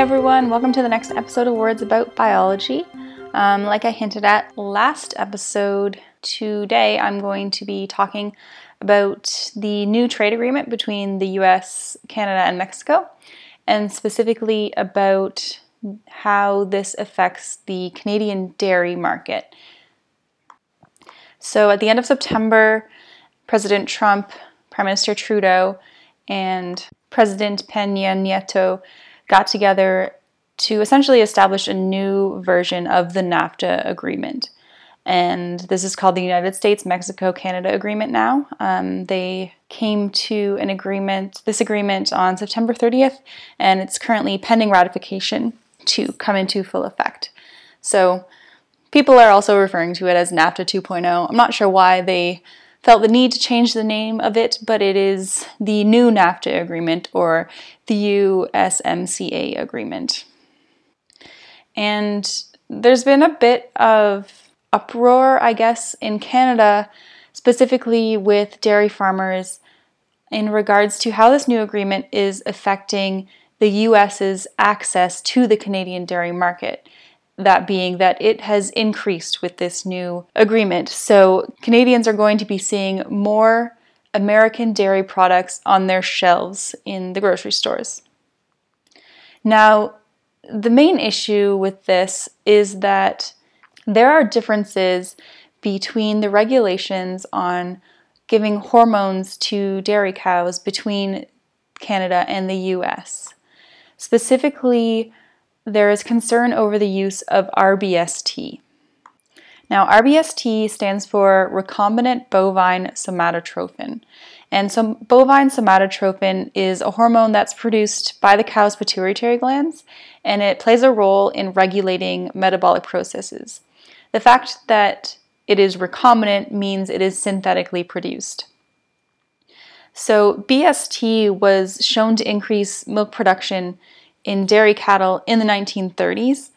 everyone. Welcome to the next episode of Words About Biology. Um, like I hinted at last episode, today I'm going to be talking about the new trade agreement between the US, Canada, and Mexico, and specifically about how this affects the Canadian dairy market. So, at the end of September, President Trump, Prime Minister Trudeau, and President Peña Nieto got together to essentially establish a new version of the NAFTA agreement. And this is called the United States Mexico Canada Agreement now. Um, they came to an agreement, this agreement on September 30th, and it's currently pending ratification to come into full effect. So people are also referring to it as NAFTA 2.0. I'm not sure why they felt the need to change the name of it, but it is the new NAFTA agreement or the USMCA agreement. And there's been a bit of uproar, I guess, in Canada, specifically with dairy farmers, in regards to how this new agreement is affecting the US's access to the Canadian dairy market that being that it has increased with this new agreement. So Canadians are going to be seeing more American dairy products on their shelves in the grocery stores. Now, the main issue with this is that there are differences between the regulations on giving hormones to dairy cows between Canada and the US. Specifically, there is concern over the use of RBST. Now, RBST stands for recombinant bovine somatotropin. And so, bovine somatotropin is a hormone that's produced by the cow's pituitary glands, and it plays a role in regulating metabolic processes. The fact that it is recombinant means it is synthetically produced. So, BST was shown to increase milk production in dairy cattle in the 1930s,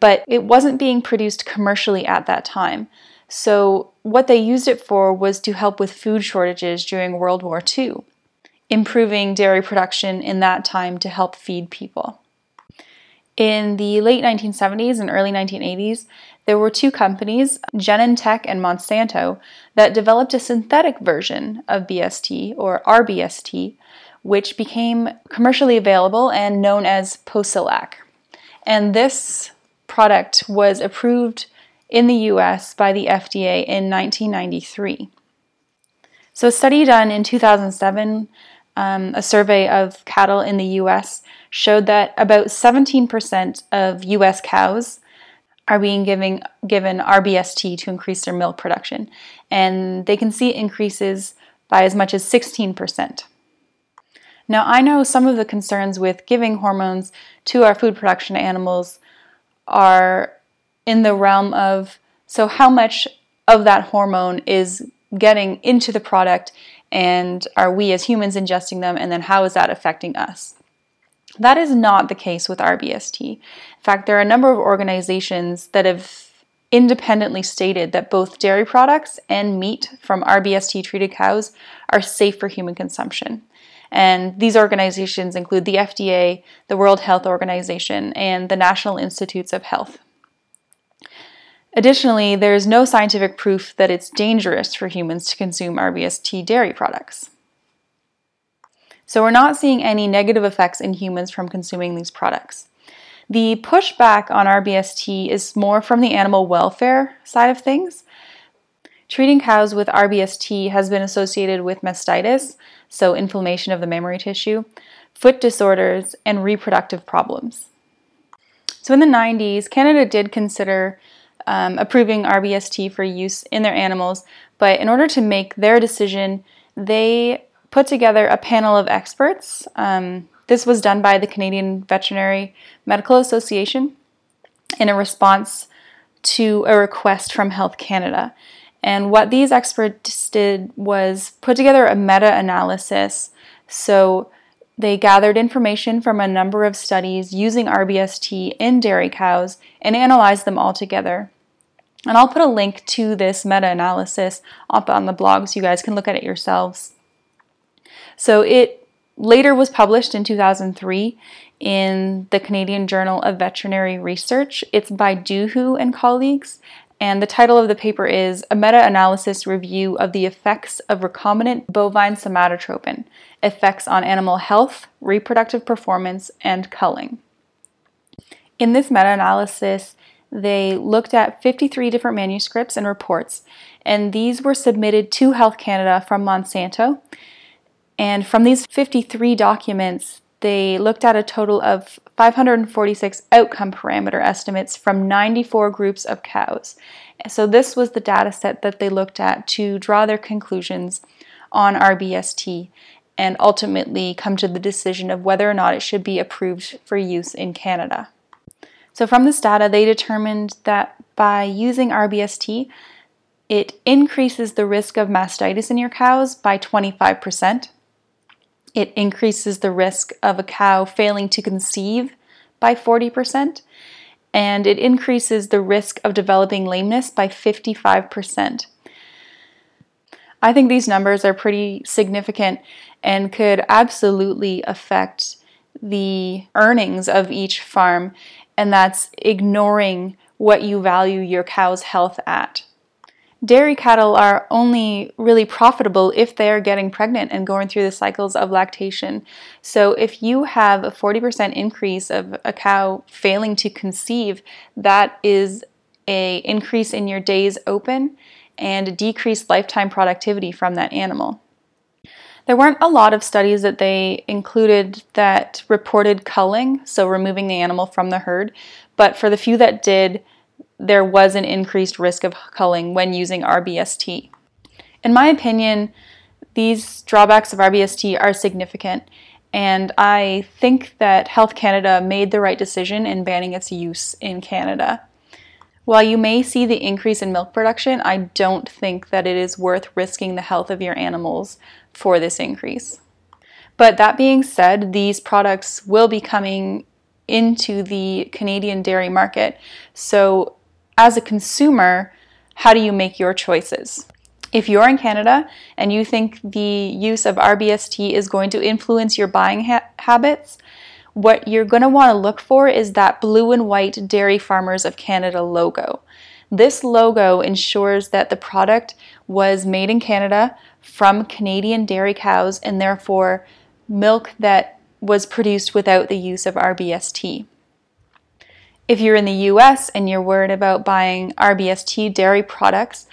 but it wasn't being produced commercially at that time. So, what they used it for was to help with food shortages during World War II, improving dairy production in that time to help feed people. In the late 1970s and early 1980s, there were two companies, Genentech and Monsanto, that developed a synthetic version of BST, or RBST, which became commercially available and known as Posilac. And this product was approved in the US by the FDA in 1993. So, a study done in 2007, um, a survey of cattle in the US, showed that about 17% of US cows are being given, given RBST to increase their milk production. And they can see increases by as much as 16%. Now, I know some of the concerns with giving hormones to our food production animals are in the realm of so, how much of that hormone is getting into the product, and are we as humans ingesting them, and then how is that affecting us? That is not the case with RBST. In fact, there are a number of organizations that have independently stated that both dairy products and meat from RBST treated cows are safe for human consumption. And these organizations include the FDA, the World Health Organization, and the National Institutes of Health. Additionally, there is no scientific proof that it's dangerous for humans to consume RBST dairy products. So, we're not seeing any negative effects in humans from consuming these products. The pushback on RBST is more from the animal welfare side of things. Treating cows with RBST has been associated with mastitis, so inflammation of the mammary tissue, foot disorders, and reproductive problems. So in the 90s, Canada did consider um, approving RBST for use in their animals, but in order to make their decision, they put together a panel of experts. Um, this was done by the Canadian Veterinary Medical Association in a response to a request from Health Canada. And what these experts did was put together a meta analysis. So they gathered information from a number of studies using RBST in dairy cows and analyzed them all together. And I'll put a link to this meta analysis up on the blog so you guys can look at it yourselves. So it later was published in 2003 in the Canadian Journal of Veterinary Research. It's by Dohoo and colleagues, and the title of the paper is A Meta Analysis Review of the Effects of Recombinant Bovine Somatotropin Effects on Animal Health, Reproductive Performance, and Culling. In this meta analysis, they looked at 53 different manuscripts and reports, and these were submitted to Health Canada from Monsanto. And from these 53 documents, they looked at a total of 546 outcome parameter estimates from 94 groups of cows. So, this was the data set that they looked at to draw their conclusions on RBST and ultimately come to the decision of whether or not it should be approved for use in Canada. So, from this data, they determined that by using RBST, it increases the risk of mastitis in your cows by 25%. It increases the risk of a cow failing to conceive by 40%, and it increases the risk of developing lameness by 55%. I think these numbers are pretty significant and could absolutely affect the earnings of each farm and that's ignoring what you value your cow's health at. Dairy cattle are only really profitable if they are getting pregnant and going through the cycles of lactation. So, if you have a 40% increase of a cow failing to conceive, that is a increase in your days open and a decreased lifetime productivity from that animal. There weren't a lot of studies that they included that reported culling, so removing the animal from the herd, but for the few that did, there was an increased risk of culling when using RBST. In my opinion, these drawbacks of RBST are significant, and I think that Health Canada made the right decision in banning its use in Canada. While you may see the increase in milk production, I don't think that it is worth risking the health of your animals for this increase. But that being said, these products will be coming into the Canadian dairy market. So, as a consumer, how do you make your choices? If you're in Canada and you think the use of RBST is going to influence your buying ha- habits, what you're going to want to look for is that blue and white Dairy Farmers of Canada logo. This logo ensures that the product was made in Canada from Canadian dairy cows and therefore milk that was produced without the use of RBST. If you're in the US and you're worried about buying RBST dairy products,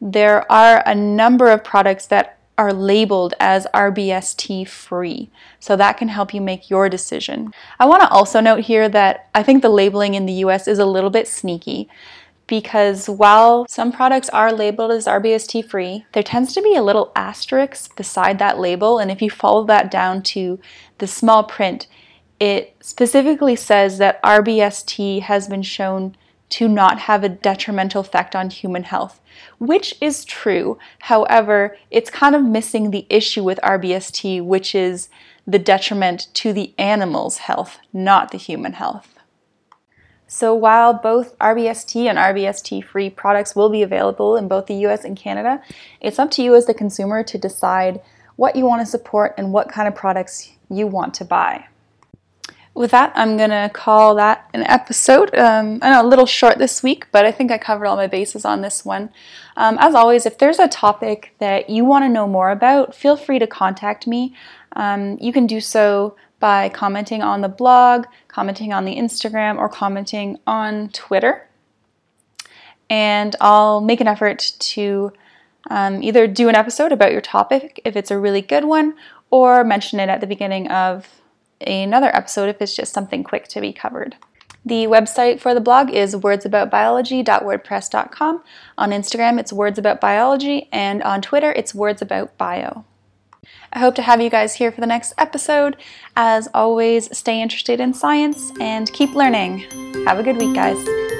there are a number of products that are labeled as RBST free. So that can help you make your decision. I want to also note here that I think the labeling in the US is a little bit sneaky because while some products are labeled as RBST free, there tends to be a little asterisk beside that label. And if you follow that down to the small print, it specifically says that RBST has been shown to not have a detrimental effect on human health, which is true. However, it's kind of missing the issue with RBST, which is the detriment to the animal's health, not the human health. So, while both RBST and RBST free products will be available in both the US and Canada, it's up to you as the consumer to decide what you want to support and what kind of products you want to buy with that, I'm going to call that an episode. Um, I know a little short this week, but I think I covered all my bases on this one. Um, as always, if there's a topic that you want to know more about, feel free to contact me. Um, you can do so by commenting on the blog, commenting on the Instagram, or commenting on Twitter. And I'll make an effort to um, either do an episode about your topic if it's a really good one, or mention it at the beginning of another episode if it's just something quick to be covered. The website for the blog is wordsaboutbiology.wordpress.com. On Instagram, it's wordsaboutbiology, and on Twitter, it's wordsaboutbio. I hope to have you guys here for the next episode. As always, stay interested in science and keep learning. Have a good week, guys.